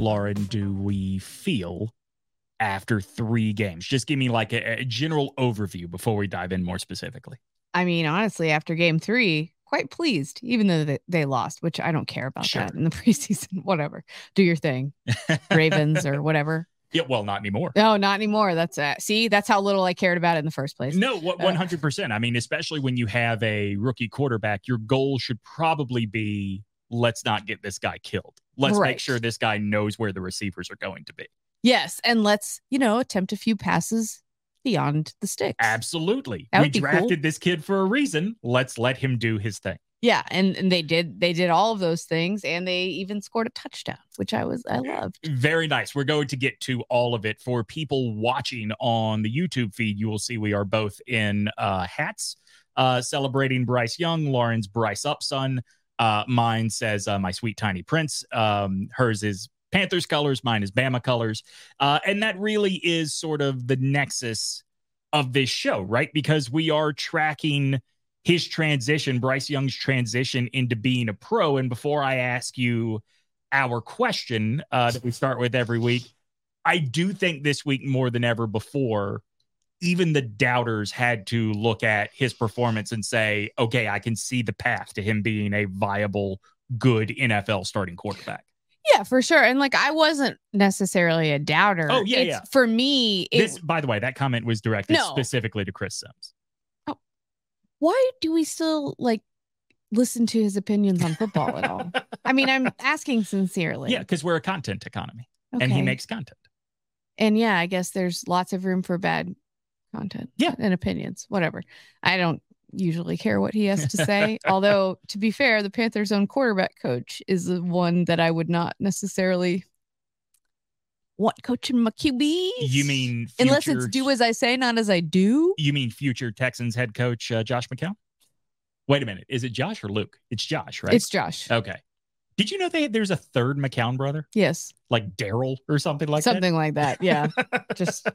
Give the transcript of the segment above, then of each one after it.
Lauren, do we feel after three games? Just give me like a, a general overview before we dive in more specifically. I mean, honestly, after game three, quite pleased, even though they, they lost, which I don't care about Sure. that in the preseason. Whatever. Do your thing. Ravens or whatever. Yeah, well, not anymore. No, not anymore. That's uh, see, that's how little I cared about it in the first place. No, what Uh, one hundred percent. I mean, especially when you have a rookie quarterback, your goal should probably be let's not get this guy killed. Let's make sure this guy knows where the receivers are going to be. Yes, and let's you know attempt a few passes beyond the sticks. Absolutely. We be cool. drafted this kid for a reason. Let's let him do his thing. Yeah, and, and they did they did all of those things, and they even scored a touchdown, which I was I loved. Very nice. We're going to get to all of it. For people watching on the YouTube feed, you will see we are both in uh, hats uh, celebrating Bryce Young. Lauren's Bryce Upson. Uh, mine says uh, my sweet tiny prince. Um, hers is Panthers colors. Mine is Bama colors. Uh, and that really is sort of the nexus of this show, right? Because we are tracking his transition, Bryce Young's transition into being a pro. And before I ask you our question uh, that we start with every week, I do think this week more than ever before, even the doubters had to look at his performance and say, okay, I can see the path to him being a viable, good NFL starting quarterback. Yeah, for sure. And like I wasn't necessarily a doubter. Oh, yeah, It's- yeah. For me, it, This, by the way, that comment was directed No. specifically to Chris Sims. Oh, why do we still like listen to his opinions on football at all? I mean, I'm asking sincerely. Yeah, because we're a content economy and he makes content. And yeah, I guess there's lots of room for bad content. Yeah. And opinions, whatever. I don't usually care what he has to say. Although, to be fair, the Panthers' own quarterback coach is the one that I would not necessarily want coaching my QBs. You mean unless it's do as I say, not as I do? You mean future Texans head coach uh, Josh McCown? Wait a minute. Is it Josh or Luke? It's Josh, right? It's Josh. okay. Did you know they there's a third McCown brother, yes. like Daryl or something like Something like that. Yeah. Just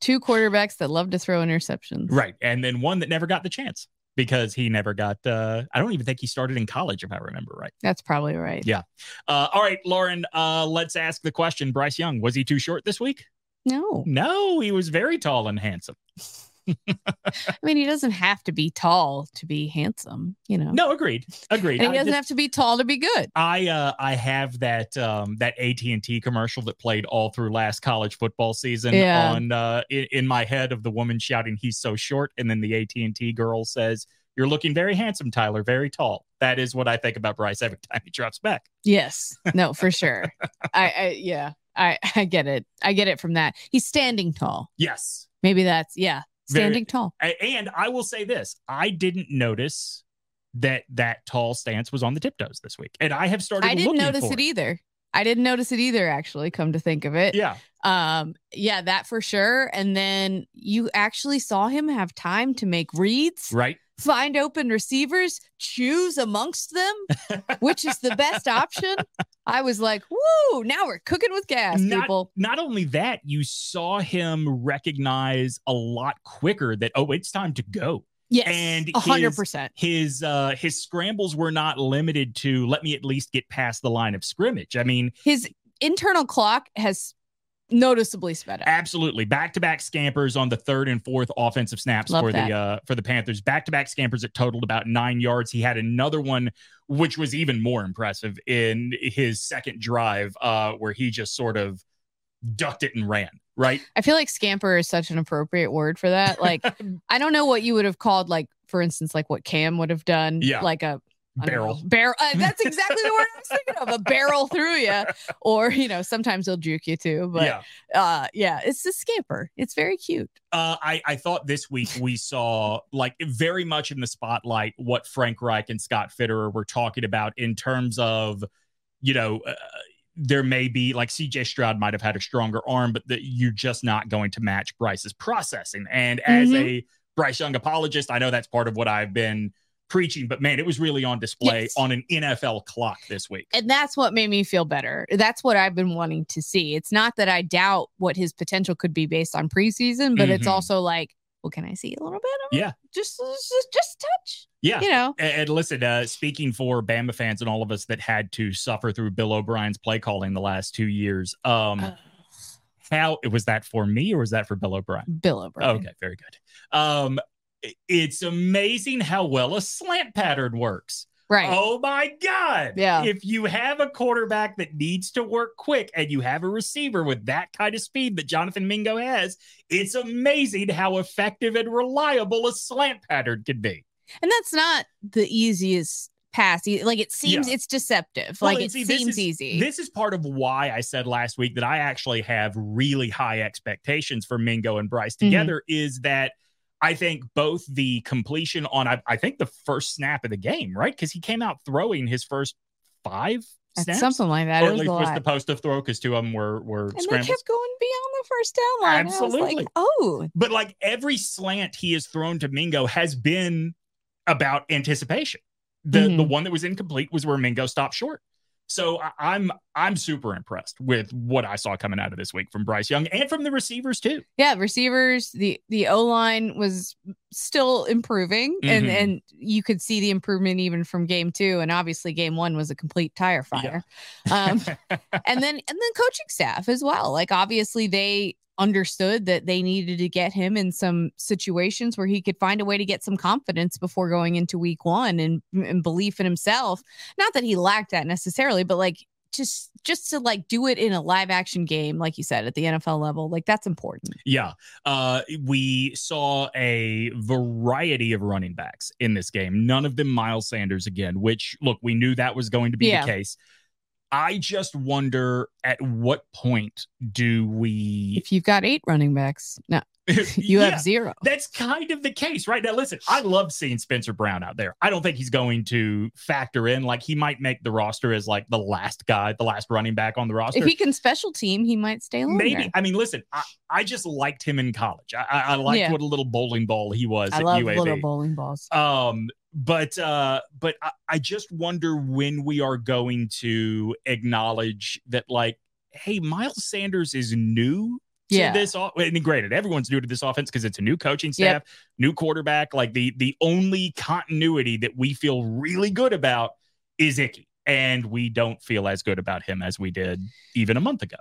two quarterbacks that love to throw interceptions. Right. And then one that never got the chance because he never got. uh I don't even think he started in college, if I remember right. That's probably right. Yeah. Uh, all right, Lauren. Uh, let's ask the question. Bryce Young was he too short this week? No. No, he was very tall and handsome. I mean, he doesn't have to be tall to be handsome, you know. No, agreed. Agreed. And he doesn't just- have to be tall to be good. I uh I have that um that AT&T commercial that played all through last college football season Yeah. on uh in, in my head of the woman shouting he's so short and then the AT&T girl says you're looking very handsome Tyler very tall. That is what I think about Bryce every time he drops back. Yes. No, for sure. I, I yeah. I I get it. I get it from that. He's standing tall. Yes. Maybe that's yeah, Very- standing tall. And I will say this, I didn't notice that that tall stance was on the tiptoes this week. And I have started I didn't notice for it either. I didn't notice it either actually, come to think of it. Yeah. Um yeah, that for sure. And then you actually saw him have time to make reads. Right. find open receivers, choose amongst them, which is the best option. I was like, woo, now we're cooking with gas, Not- people. not only that, you saw him recognize a lot quicker that oh, it's time to go. Yes. and a hundred percent. His uh his scrambles were not limited to let me at least get past the line of scrimmage. I mean, His internal clock has noticeably sped up. absolutely back-to-back scampers on the third and fourth offensive snaps Love for that. the uh for the Panthers. Back-to-back scampers that totaled about 9 yards. He had another one which was even more impressive in his second drive uh where he just sort of ducked it and ran, right? I feel like scamper is such an appropriate word for that. Like, I don't know what you would have called, like, for instance, like what Cam would have done. Yeah. Like a Barrel. know, Barrel. Uh, that's exactly the word I was thinking of. A barrel through you. Or, you know, sometimes they'll juke you too. But yeah. uh yeah, it's a scamper. It's very cute. Uh, I, I thought this week we saw like very much in the spotlight what Frank Reich and Scott Fitterer were talking about in terms of, you know, uh, there may be like CJ Stroud might have had a stronger arm, but that you're just not going to match Bryce's processing. And as Mhm. a Bryce Young apologist, I know that's part of what I've been preaching, but man, it was really on display Yes. on an NFL clock this week. And that's what made me feel better. That's what I've been wanting to see. It's not that I doubt what his potential could be based on preseason, but it's Mhm. also like well, can I see a little bit of it? Yeah. Just just just touch. Yeah. You know. And, and listen, uh, speaking for Bama fans and all of us that had to suffer through Bill O'Brien's play calling the last two years, um, Uh, how was that for me or was that for Bill O'Brien? Bill O'Brien. Okay, very good. Um, it's amazing how well a slant pattern works. Right. Oh my God. Yeah. If you have a quarterback that needs to work quick and you have a receiver with that kind of speed that Jonathan Mingo has, it's amazing how effective and reliable a slant pattern can be. And that's not the easiest pass. Like it seems Yeah. it's deceptive. Well, like it see, seems is- easy. This is part of why I said last week that I actually have really high expectations for Mingo and Bryce Mhm. together is that I think both the completion on, I, I think the first snap of the game, right? Because he came out throwing his first five snaps. something like that. or It at was least was lot. the post of throw because two of them were, were and they scrambles. kept going beyond the first down line. Absolutely. like, oh, But like every slant he has thrown to Mingo has been about anticipation. The Mhm. the one that was incomplete was where Mingo stopped short. So I'm I'm super impressed with what I saw coming out of this week from Bryce Young and from the receivers too. yeah, receivers. The the O line was still improving, and Mhm. and you could see the improvement even from game two. And obviously, game one was a complete tire fire. Um, and then and then coaching staff as well. Like obviously, they understood that they needed to get him in some situations where he could find a way to get some confidence before going into week one and, and belief in himself. Not that he lacked that necessarily, but like just just to like do it in a live action game, like you said, at the NFL level, like that's important. Yeah. Uh, we saw a variety of running backs in this game. None of them Miles Sanders again, which look, we knew that was going to be Yeah. the case. I just wonder at what point do we If you've got eight running backs, no, you Yeah, have zero. That's kind of the case, right? Now, listen, I love seeing Spencer Brown out there. I don't think he's going to factor in, like, he might make the roster as like the last guy, the last running back on the roster. If he can special team, he might stay longer. Maybe. I mean, listen, I, I just liked him in college. I, I, I liked Yeah. what a little bowling ball he was I at love UAB. little bowling balls. Um, but uh, but I, I just wonder when we are going to acknowledge that, like, hey, Miles Sanders is new Yeah. this. And granted, everyone's new to this offense because it's a new coaching Yep. staff, new quarterback. Like the the only continuity that we feel really good about is Icky, and we don't feel as good about him as we did even a month ago.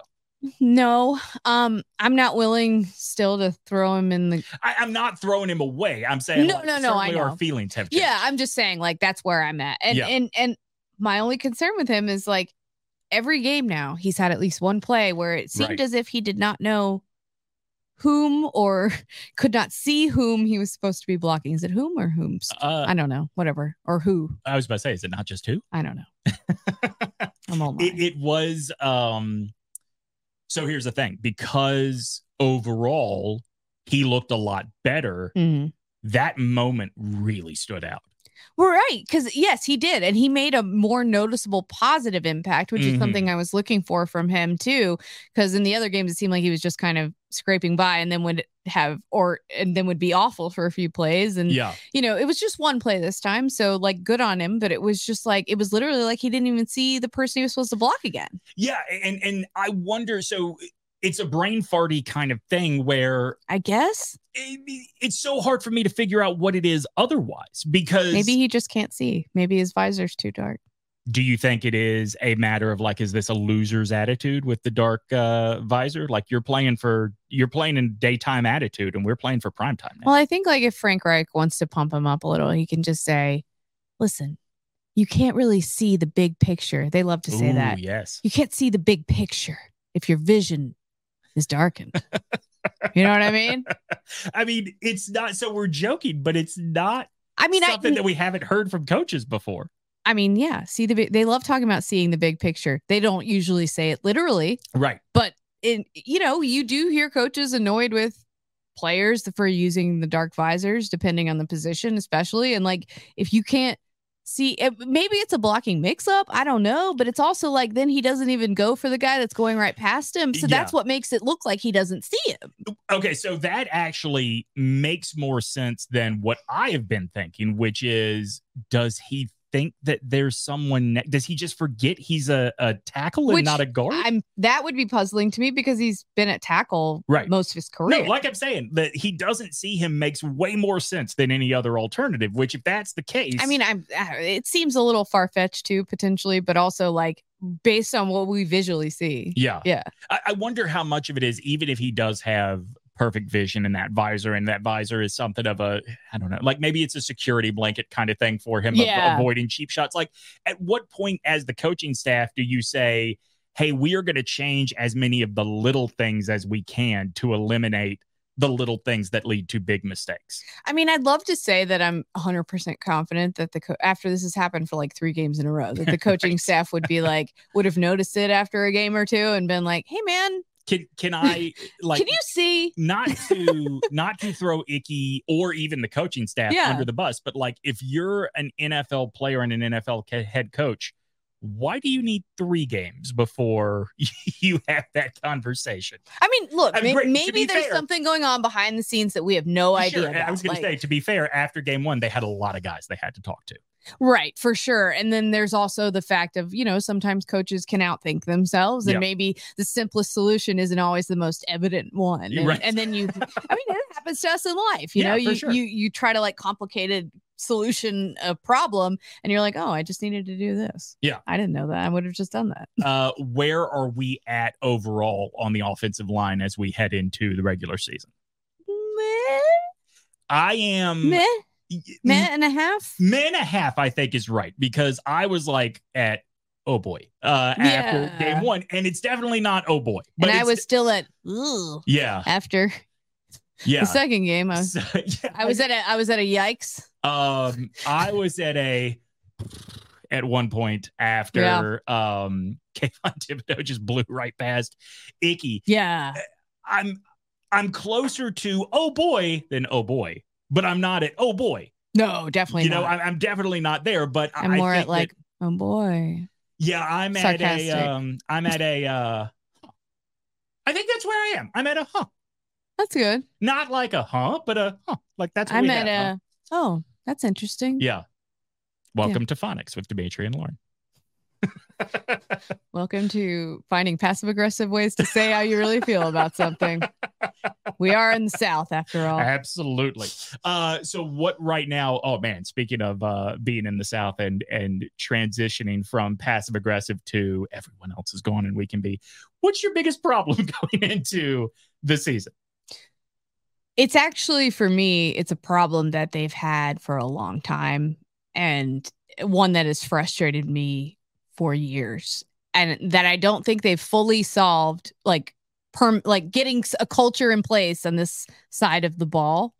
No, um, I'm not willing still to throw him in the. I, I'm not throwing him away. I'm saying, No, like, no, no, I certainly Our know. feelings have changed. Yeah, I'm just saying, like that's where I'm at, and Yeah. and and my only concern with him is like every game now he's had at least one play where it seemed Right. as if he did not know whom or could not see whom he was supposed to be blocking. Is it whom or whom's? Uh, I don't know, whatever, or who? I was about to say, is it not just who? I don't know. I'm all it, it was um so here's the thing because overall he looked a lot better Mhm. that moment really stood out Well, right. Because, yes, he did. And he made a more noticeable positive impact, which Mhm. is something I was looking for from him, too. Because in the other games, it seemed like he was just kind of scraping by and then would have, or, and then would be awful for a few plays. And, yeah you know, it was just one play this time. So, like, good on him. But it was just like, it was literally like he didn't even see the person he was supposed to block again. yeah and and i wonder so it's a brain farty kind of thing where I guess it, it's so hard for me to figure out what it is otherwise because maybe he just can't see. Maybe his visor's too dark. do you think it is a matter of like is this a loser's attitude with the dark uh visor like you're playing for you're playing in daytime attitude and we're playing for prime time now Well, I think like if Frank Reich wants to pump him up a little, he can just say, listen, you can't really see the big picture. They love to say Ooh, that. yes You can't see the big picture if your vision is darkened. you know what I mean? I mean, it's not so we're joking, but it's not I mean, I, something that we haven't heard from coaches before. I mean, yeah, see the big, they love talking about seeing the big picture. They don't usually say it literally, Right. but in, you know, you do hear coaches annoyed with players for using the dark visors, depending on the position, especially. And like, if you can't see, it, maybe it's a blocking mix up. I don't know. But it's also like, then he doesn't even go for the guy that's going right past him. So that's what makes it look like he doesn't see him. Okay, so that actually makes more sense than what I have been thinking, which is does he think that there's someone? Ne- Does he just forget he's a, a tackle and Which not a guard? I'm that would be puzzling to me because he's been at tackle Right. most of his career. no, like I'm saying, that he doesn't see him makes way more sense than any other alternative. Which, if that's the case, I mean, I'm. uh, It seems a little far fetched too, potentially, but also like based on what we visually see. yeah, Yeah, I, I wonder how much of it is, even if he does have perfect vision in that visor, and that visor is something of a, I don't know, like maybe it's a security blanket kind of thing for him Yeah. of avoiding cheap shots. Like, at what point, as the coaching staff, do you say, hey, we are going to change as many of the little things as we can to eliminate the little things that lead to big mistakes? I mean, I'd love to say that I'm 100 percent confident that the co- after this has happened for like three games in a row, that the coaching Right. staff would be like would have noticed it after a game or two and been like, "Hey, man, Can can I like can you see?" not to not to throw icky or even the coaching staff Yeah. under the bus but like if you're an nfl player and an nfl ca- head coach why do you need three games before you have that conversation I mean, look, I mean, may- great, to maybe there's fair- something going on behind the scenes that we have no idea. Sure, about. i was going like- to say to be fair after game one they had a lot of guys they had to talk to Right, for sure. And then there's also the fact of, you know, sometimes coaches can outthink themselves and Yeah. maybe the simplest solution isn't always the most evident one. And, right. and then you I mean, it happens to us in life. You Yeah, know, you sure. you you try to like complicated solution a problem and you're like, "Oh, I just needed to do this." Yeah. I didn't know that. I would have just done that. uh where are we at overall on the offensive line as we head into the regular season Meh, i am meh, meh and a half. Meh and a half, I think, is right because I was like at oh boy uh after game one, and it's definitely not oh boy. But And I was still at yeah, after yeah. the second game. I was, So, yeah, I was at a I was at a yikes. um I was at a at one point after um Kayvon Thibodeaux just blew right past Icky. Yeah. I'm I'm closer to oh boy than oh boy, but I'm not at oh boy. No, definitely not. you know, not. I'm, I'm definitely not there, but I- I'm I more think at like, oh boy. yeah, I'm at sarcastic. a um I'm at a uh I think that's where I am. I'm at a huh. That's good. Not like a huh, but a huh. Like that's what I'm at have, huh? a oh, that's interesting. Yeah. Welcome to Phonics with Demetri and Lauren. Welcome to finding passive aggressive ways to say how you really feel about something. we are in the South after all. Absolutely. Uh, so what right now? Oh man, speaking of uh, being in the South and and transitioning from passive aggressive to everyone else is gone and we can be. What's your biggest problem going into the season? It's actually for me, it's a problem that they've had for a long time and one that has frustrated me for years and that I don't think they've fully solved like perm like getting a culture in place on this side of the ball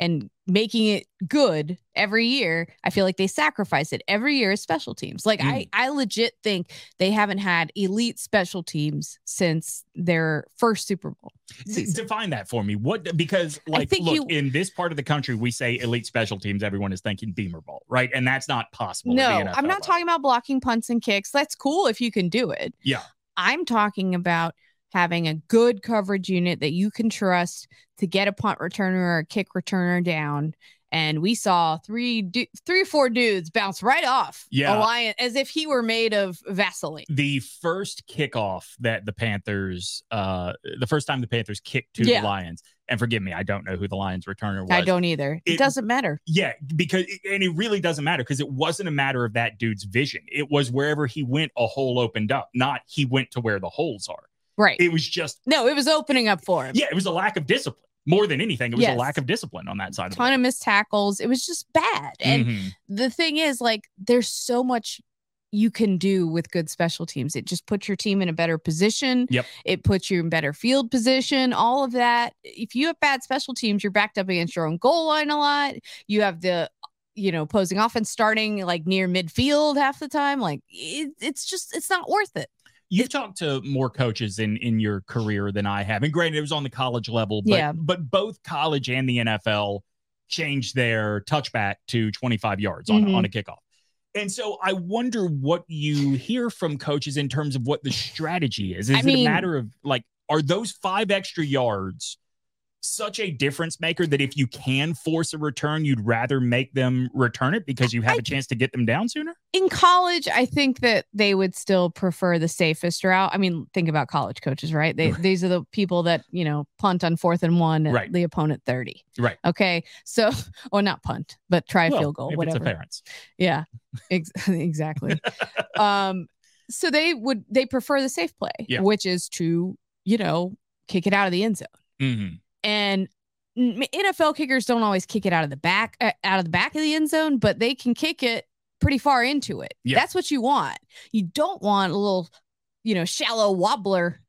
and making it good every year. I feel like they sacrifice it every year as special teams. Like I mm. I legit think they haven't had elite special teams since their first Super Bowl. Season. define that for me. What because like look you- in this part of the country we say elite special teams. Everyone is thinking Beamer Ball, right? And that's not possible. No, I'm not level. talking about blocking punts and kicks. That's cool if you can do it. Yeah. I'm talking about having a good coverage unit that you can trust to get a punt returner or a kick returner down. And we saw three, du- three or four dudes bounce right off Yeah. a lion as if he were made of Vaseline. the first kickoff that the Panthers, uh, the first time the Panthers kicked to Yeah. the Lions, and forgive me, I don't know who the Lions returner was. I don't either. It, It- doesn't matter. Yeah, because and it really doesn't matter because it wasn't a matter of that dude's vision. It was wherever he went, a hole opened up. Not he went to where the holes are. Right. It was just no, it was opening up for him. yeah, it was a lack of discipline more than anything. It was Yes. a lack of discipline on that side. ton of missed tackles. It was just bad. And of. Mhm. the thing is like there's so much you can do with good special teams it just puts your team in a better position Yep. it puts you in better field position all of that if you have bad special teams you're backed up against your own goal line a lot you have the you know opposing offense starting like near midfield half the time like it, it's just it's not worth it You've talked to more coaches in in your career than I have, and granted, it was on the college level, but Yeah. but both college and the NFL changed their touchback to 25 yards on Mhm. on a kickoff. And so I wonder what you hear from coaches in terms of what the strategy is. Is I it mean- a matter of like, are those five extra yards such a difference maker that if you can force a return, you'd rather make them return it because you have a chance to get them down sooner? In college, I think that they would still prefer the safest route. I mean, think about college coaches, right? They these are the people that, you know, punt on fourth and one at Right. the opponent 30. Right. Okay. So or not punt, but try a Well, field goal, whatever. parents. Yeah, ex- exactly. um, so they would they prefer the safe play, Yeah. which is to you know kick it out of the end zone. Mhm. And NFL kickers don't always kick it out of the back uh, out of the back of the end zone, but they can kick it pretty far into it. Yeah. That's what you want. You don't want a little, you know, shallow wobbler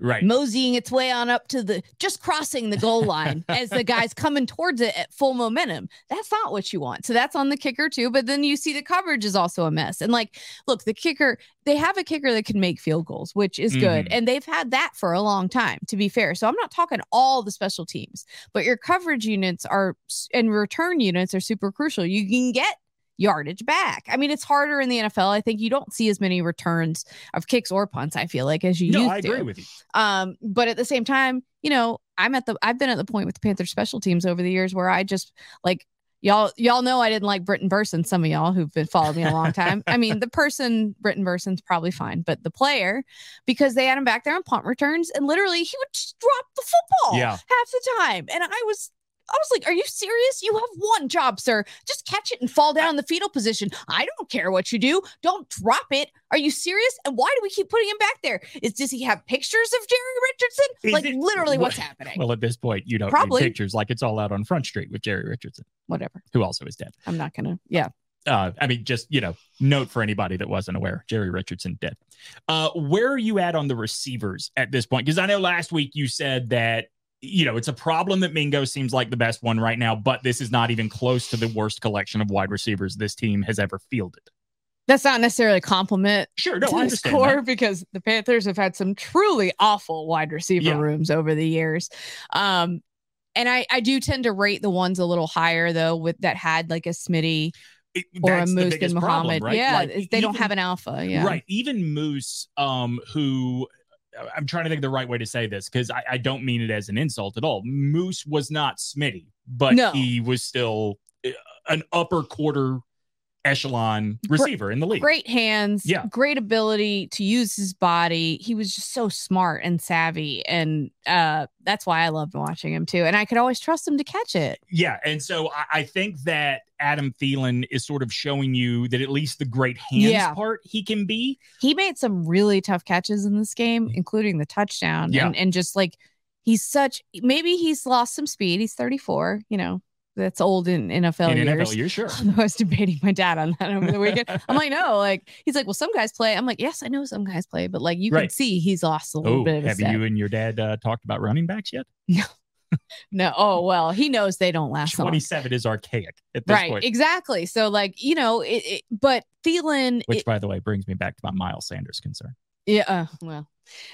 Right. moseying its way on up to the just crossing the goal line as the guy's coming towards it at full momentum. That's not what you want. So that's on the kicker too. But then you see the coverage is also a mess. And like, look, the kicker, they have a kicker that can make field goals, which is good. Mhm. And they've had that for a long time, to be fair. So I'm not talking all the special teams, but your coverage units are and return units are super crucial. You can get yardage back. I mean, it's harder in the NFL. I think you don't see as many returns of kicks or punts, I feel like, as you No, used I agree to. with you. Um, but at the same time, you know, I'm at the I've been at the point with the Panther special teams over the years where I just like y'all y'all know I didn't like Brenton Bersin. Some of y'all who've been following me a long time. I mean, the person Brenton Bersin's probably fine, but the player because they had him back there on punt returns and literally he would just drop the football Yeah. half the time, and I was. I was like, "Are you serious? You have one job, sir. Just catch it and fall down in the fetal position. I don't care what you do. Don't drop it. Are you serious? And why do we keep putting him back there? Is does he have pictures of Jerry Richardson? Is like it- literally, what- what's happening? Well, at this point, you don't Probably. need pictures like it's all out on Front Street with Jerry Richardson, Whatever. who also is dead. I'm not gonna. Yeah. Uh, I mean, just you know, note for anybody that wasn't aware, Jerry Richardson dead. Uh, where are you at on the receivers at this point? Because I know last week you said that you know it's a problem that Mingo seems like the best one right now, but this is not even close to the worst collection of wide receivers this team has ever fielded. That's not necessarily a compliment Sure, no, to I the understand. score that. because the Panthers have had some truly awful wide receiver Yeah. rooms over the years. Um, and I, I do tend to rate the ones a little higher though, with that had like a Smitty It- or a Moose and problem, Muhammad. right? Yeah, Like, they don't have an alpha. Yeah, Right. Even Moose, um, who I'm trying to think of the right way to say this because I, I don't mean it as an insult at all. Moose was not Smitty, but No. he was still uh, an upper quarter echelon receiver in the league. Great hands, Yeah. great ability to use his body. He was just so smart and savvy, and uh, that's why I loved watching him too. And I could always trust him to catch it. Yeah. And so I, I think that Adam Thielen is sort of showing you that at least the great hands Yeah. part he can be. he made some really tough catches in this game, including the touchdown. Yeah. And, and just like he's such maybe he's lost some speed. He's 34, you know, that's old in NFL in years. NFL, you're sure. I was debating my dad on that over the weekend. I'm like, no, like he's like, well, some guys play. I'm like, yes, I know some guys play, but like you can see he's lost a little Oh, bit of have step. you and your dad uh, talked about running backs yet? No, no. oh well, he knows they don't last long. 27 is archaic at this Right, point. exactly. So like, you know, it, it but Thielen Which, by the way, brings me back to my Miles Sanders concern. Yeah, uh, well,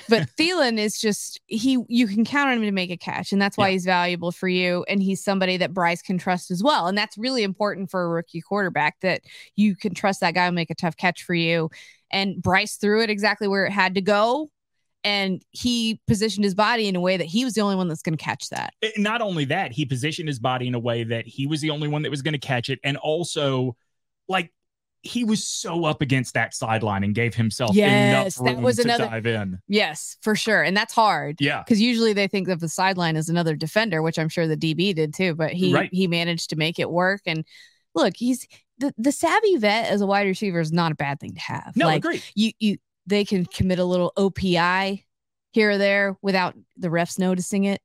but Thielen is just he. You can count on him to make a catch, and that's why Yeah. he's valuable for you. And he's somebody that Bryce can trust as well, and that's really important for a rookie quarterback that you can trust that guy will make a tough catch for you. And Bryce threw it exactly where it had to go, and he positioned his body in a way that he was the only one that's going to catch that. Eh, Not only that, he positioned his body in a way that he was the only one that was going to catch it, and also, like. He was so up against that sideline and gave himself Yes, enough that was to another- dive in. Yes, for sure, and that's hard. Yeah, because usually they think of the sideline as another defender, which I'm sure the DB did too. But he Right. he managed to make it work. And look, he's the, the savvy vet as a wide receiver is not a bad thing to have. no, like agree. you you they can commit a little OPI here or there without the refs noticing it,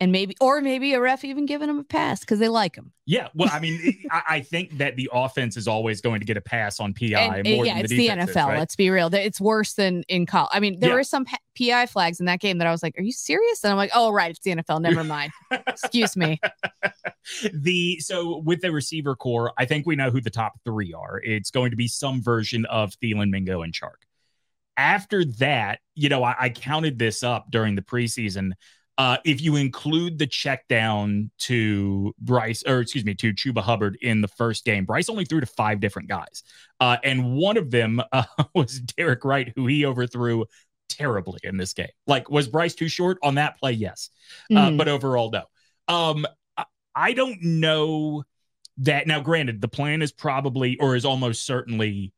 and maybe or maybe a ref even giving him a pass because they like him. Yeah, well, I mean, I, I think that the offense is always going to get a pass on PI And, more yeah, than it's the the NFL. right? Let's be real. It's worse than in college. I mean, there Yeah. were some PI flags in that game that I was like, "Are you serious?" And I'm like, "Oh, right, it's the NFL. Never mind. Excuse me." the so with the receiver corps, I think we know who the top three are. It's going to be some version of Thielen, Mingo, and Chark. After that, you know, I, I counted this up during the preseason. Uh, if you include the check down to Bryce, or excuse me, to Chuba Hubbard in the first game, Bryce only threw to five different guys. Uh, and one of them uh, was Derek Wright, who he overthrew terribly in this game. Like, was Bryce too short on that play? Yes. Uh, Mhm. but overall, no. Um, I don't know that now. Granted, the plan is probably or is almost certainly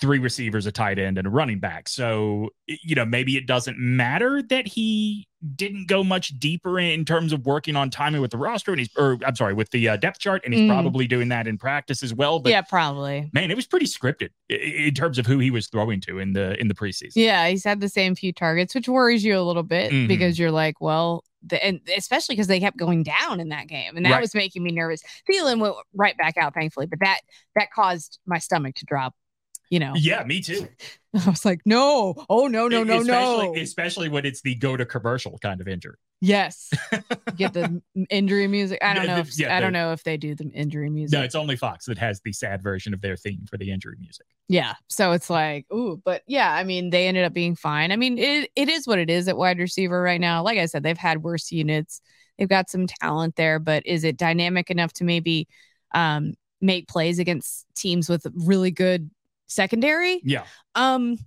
three receivers, a tight end, and a running back. So you know maybe it doesn't matter that he didn't go much deeper in terms of working on timing with the roster, and he's or I'm sorry with the uh, depth chart, and he's Mm. probably doing that in practice as well. But yeah, probably. man, it was pretty scripted in terms of who he was throwing to in the in the preseason. Yeah, he's had the same few targets, which worries you a little bit Mhm. because you're like, well, the, and especially because they kept going down in that game, and that Right. was making me nervous. Thielen went right back out, thankfully, but that that caused my stomach to drop. You know, Yeah, me too. I was like, no, oh no, no, no, especially, no. Especially when it's the go to commercial kind of injury. Yes, get the injury music. I don't know. If, yeah, I don't know if they do the injury music. No, it's only Fox that has the sad version of their theme for the injury music. Yeah. So it's like, ooh, but yeah, I mean, they ended up being fine. I mean, it, it is what it is at wide receiver right now. Like I said, they've had worse units. They've got some talent there, but is it dynamic enough to maybe um make plays against teams with really good secondary? Yeah, Um,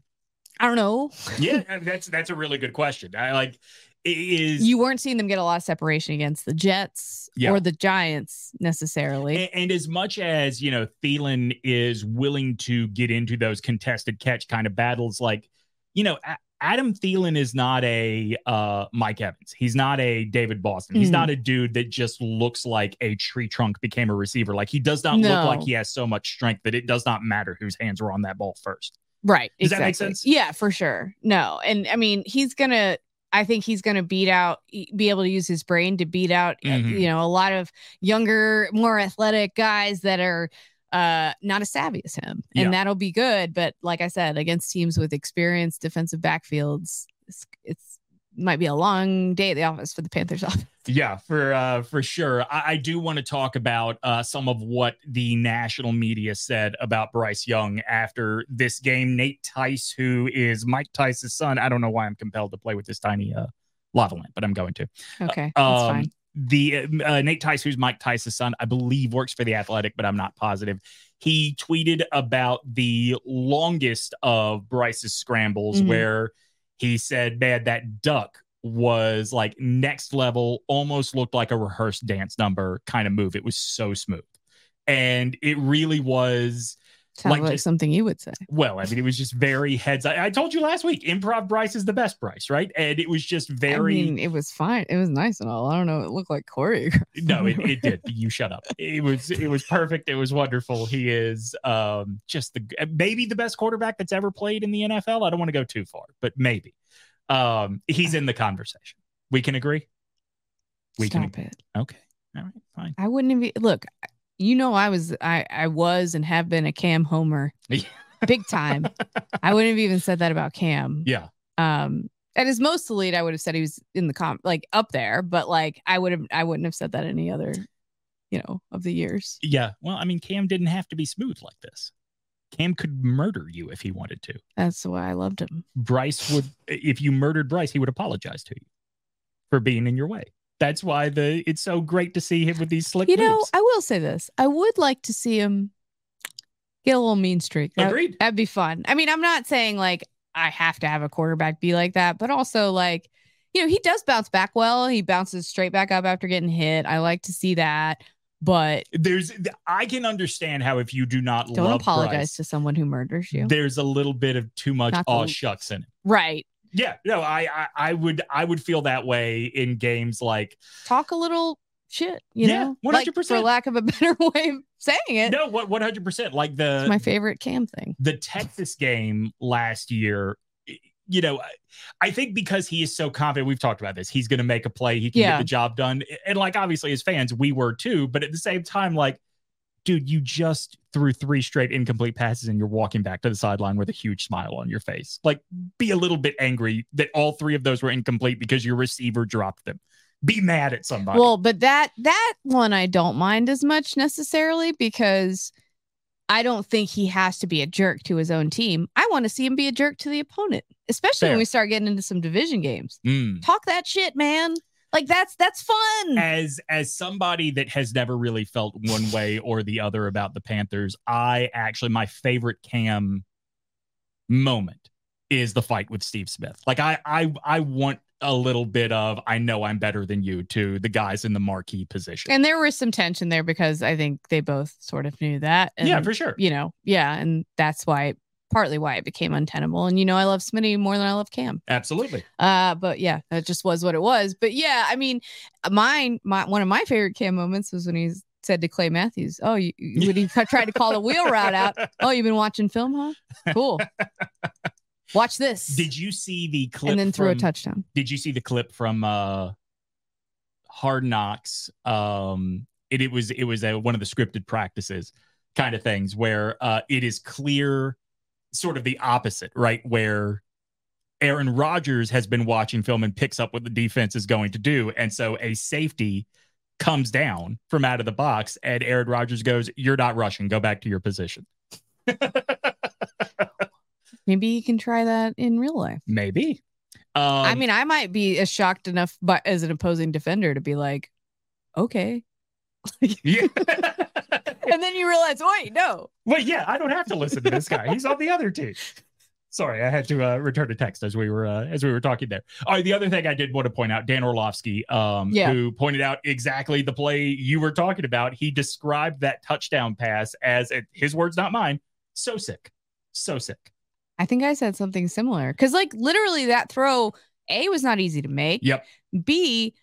I don't know. yeah, that's that's a really good question. I like is You weren't seeing them get a lot of separation against the Jets Yeah. or the Giants necessarily. And, and as much as you know, Thielen is willing to get into those contested catch kind of battles, like you know, Adam Thielen is not a uh, Mike Evans. He's not a David Boston. He's Mhm. not a dude that just looks like a tree trunk became a receiver. Like he does not No. look like he has so much strength that it does not matter whose hands were on that ball first. Right. Does that make sense? Yeah, for sure. No. And I mean, he's going to, I think he's going to beat out, be able to use his brain to beat out, Mhm. you know, a lot of younger, more athletic guys that are uh not as savvy as him. And Yeah. that'll be good. But like I said, against teams with experienced defensive backfields, it's, it's might be a long day at the office for the Panthers office. Yeah, for uh, for sure. I, I do want to talk about uh, some of what the national media said about Bryce Young after this game. Nate Tice, who is Mike Tice's son, I don't know why I'm compelled to play with this tiny uh, lava lamp, but I'm going to. Okay. That's Um, fine. The uh, Nate Tice, who's Mike Tice's son, I believe works for the Athletic, but I'm not positive. He tweeted about the longest of Bryce's scrambles, Mhm. where he said, "Man, that duck was like next level, almost looked like a rehearsed dance number kind of move. It was so smooth, and it really was." Sounds like like, just- something you would say. Well, I mean, it was just very heads. I, I told you last week, improv Bryce is the best Bryce, right? And it was just very. I mean, it was fine. It was nice and all. I don't know. It looked like choreographed. no it, it did you shut up it was it was perfect it was wonderful he is um just the maybe the best quarterback that's ever played in the nfl i don't want to go too far but maybe um he's in the conversation we can agree we Stop can it. okay all right fine I wouldn't even look. You know, I was, I, I was, and have been a Cam Homer, big time. I wouldn't have even said that about Cam. yeah Um, at his most elite, I would have said he was in the comp, like up there. But like, I would have, I wouldn't have said that any other, you know, of the years. yeah well i mean cam didn't have to be smooth like this cam could murder you if he wanted to That's why I loved him. bryce would if you murdered bryce he would apologize to you for being in your way that's why the it's so great to see him with these slick You know, moves. I will say this: I would like to see him get a little mean streak. That- Agreed. That'd be fun. I mean, I'm not saying like I have to have a quarterback be like that, but also like, you know, he does bounce back well. He bounces straight back up after getting hit. I like to see that, but there's I can understand how if you do not don't apologize Bryce, to someone who murders you. there's a little bit of too much aw shucks in it. right. Yeah, no, I, I I would I would feel that way in games like Talk a little shit, you Yeah, know, like, 100%. for lack of a better way of saying it. no what one hundred percent like the it's my favorite Cam thing. the Texas game last year. You know, I- I think because he is so confident, we've talked about this. He's going to make a play. He can Yeah. get the job done. And like, obviously, as fans, we were too. But at the same time, like, dude, you just threw three straight incomplete passes and you're walking back to the sideline with a huge smile on your face. Like, be a little bit angry that all three of those were incomplete because your receiver dropped them. Be mad at somebody. Well, but that that one I don't mind as much necessarily because I don't think he has to be a jerk to his own team. I want to see him be a jerk to the opponent, especially Fair. when we start getting into some division games. Mm. Talk that shit, man. Like that's that's fun. as as somebody that has never really felt one way or the other about the Panthers, I actually my favorite Cam moment is the fight with Steve Smith. Like I I I want a little bit of I know I'm better than you to the guys in the marquee position. And there was some tension there because I think they both sort of knew that. And, yeah, for sure. You know, yeah, and that's why partly why it became untenable. And you know, I love Smitty more than I love Cam. Absolutely. Uh, but yeah, that just was what it was. But yeah, I mean, mine, my one of my favorite Cam moments was when he said to Clay Matthews, "Oh, you, when he tried to call the wheel route out. Oh, you've been watching film, huh? Cool. Watch this." Did you see the clip? And then threw from, a touchdown. Did you see the clip from uh Hard Knocks? Um, it it was it was a, one of the scripted practices kind of things where uh it is clear sort of the opposite, right? Where Aaron Rodgers has been watching film and picks up what the defense is going to do. And so a safety comes down from out of the box, and Aaron Rodgers goes, You're not rushing. Go back to your position. Maybe you can try that in real life. Maybe. Um, I mean, I might be as shocked enough by, as an opposing defender to be like, okay. Yeah. and then you realize, wait, no. Well, yeah, I don't have to listen to this guy. He's on the other team. Sorry, I had to uh, return a text as we were uh, as we were talking there. All right, the other thing I did want to point out, Dan Orlovsky, um, Yeah. who pointed out exactly the play you were talking about. He described that touchdown pass as his words, not mine. So sick, so sick. I think I said something similar because, like, literally, that throw A was not easy to make. Yep. B,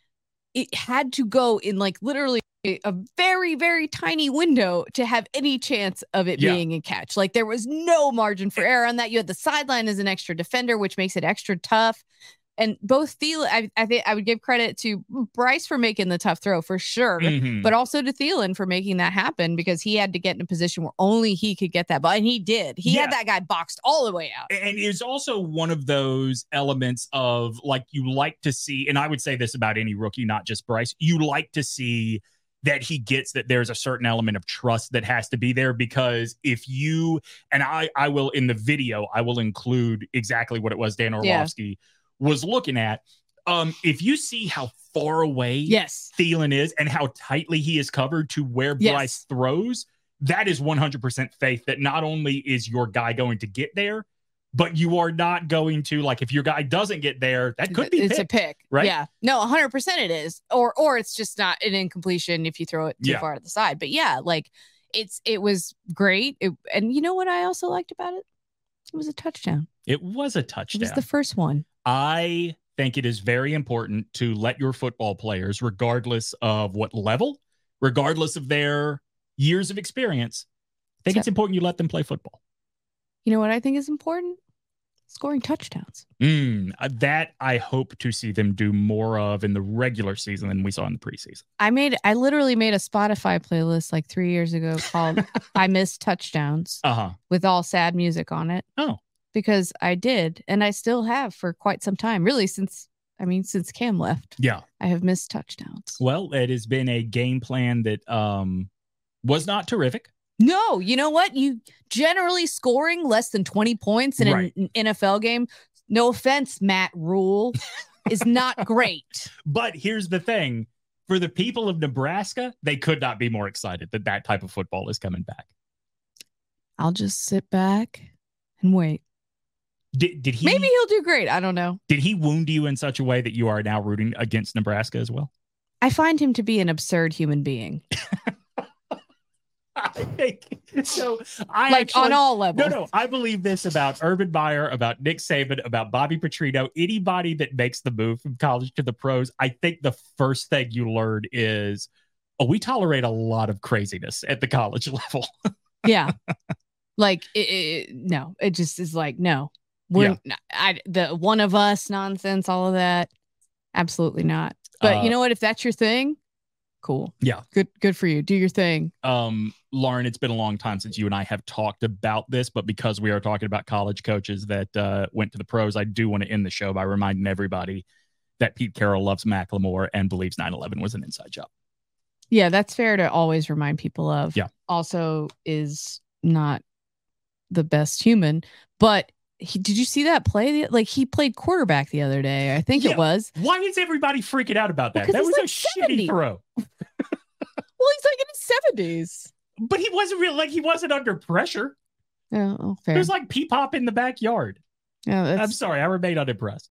it had to go in like literally a very, very tiny window to have any chance of it Yeah. being a catch. Like, there was no margin for error on that. You had the sideline as an extra defender, which makes it extra tough. And both Thielen, I, I think I would give credit to Bryce for making the tough throw for sure. Mhm. but also to Thielen for making that happen because he had to get in a position where only he could get that ball, and he did. He Yeah. had that guy boxed all the way out. and it's also one of those elements of like you like to see and i would say this about any rookie not just bryce you like to see that he gets that there's a certain element of trust that has to be there because if you and i i will in the video i will include exactly what it was dan Yeah. Was looking at um if you see how far away Yes, Thielen is and how tightly he is covered to where Yes. Bryce throws, that is 100% faith that not only is your guy going to get there, but you are not going to like if your guy doesn't get there, that could be it's picked. a pick, right? Yeah, no, 100 percent it is, or or it's just not an incompletion if you throw it too Yeah. far to the side. But yeah, like it's it was great, it, and you know what I also liked about it? It was a touchdown. It was a touchdown. It was the first one. I think it is very important to let your football players, regardless of what level, regardless of their years of experience, I think So- it's important you let them play football. You know what I think is important? Scoring touchdowns. Mm, uh, that I hope to see them do more of in the regular season than we saw in the preseason. I made I literally made a Spotify playlist like three years ago called I Miss Touchdowns Uh huh. with all sad music on it. Oh. Because I did, and I still have for quite some time, really since I mean, since Cam left, Yeah. I have missed touchdowns. Well, it has been a game plan that um was not terrific. No, you know what? You generally scoring less than 20 points in an- Right. an NFL game. No offense, Matt Rhule, is not great. But here's the thing for the people of Nebraska, they could not be more excited that that type of football is coming back. I'll just sit back and wait. Did, did he Maybe he'll do great. I don't know. did he wound you in such a way that you are now rooting against Nebraska as well? I find him to be an absurd human being, I think so. I like actually, on all levels. No, no, I believe this about Urban Meyer, about Nick Saban, about Bobby Petrino, anybody that makes the move from college to the pros. I think the first thing you learn is, oh, we tolerate a lot of craziness at the college level. yeah like it, it, no it just is like no we're i the one of us nonsense all of that. Absolutely not. But Uh, you know what? If that's your thing cool. Yeah. good good for you. Do your thing. Um, Lauren, it's been a long time since you and I have talked about this, but because we are talking about college coaches that uh, went to the pros, I do want to end the show by reminding everybody that Pete Carroll loves Macklemore and believes 9 11 was an inside job. yeah that's fair to always remind people of. Yeah. also is not the best human but he, did you see that play like he played quarterback the other day i think Yeah. it was Why is everybody freaking out about Well, that was he's a like shitty throw. well he's like in his 70s But he wasn't real like he wasn't under pressure. yeah oh, It fair was like peep pop in the backyard. Oh, yeah that's I'm sorry, I remain unimpressed.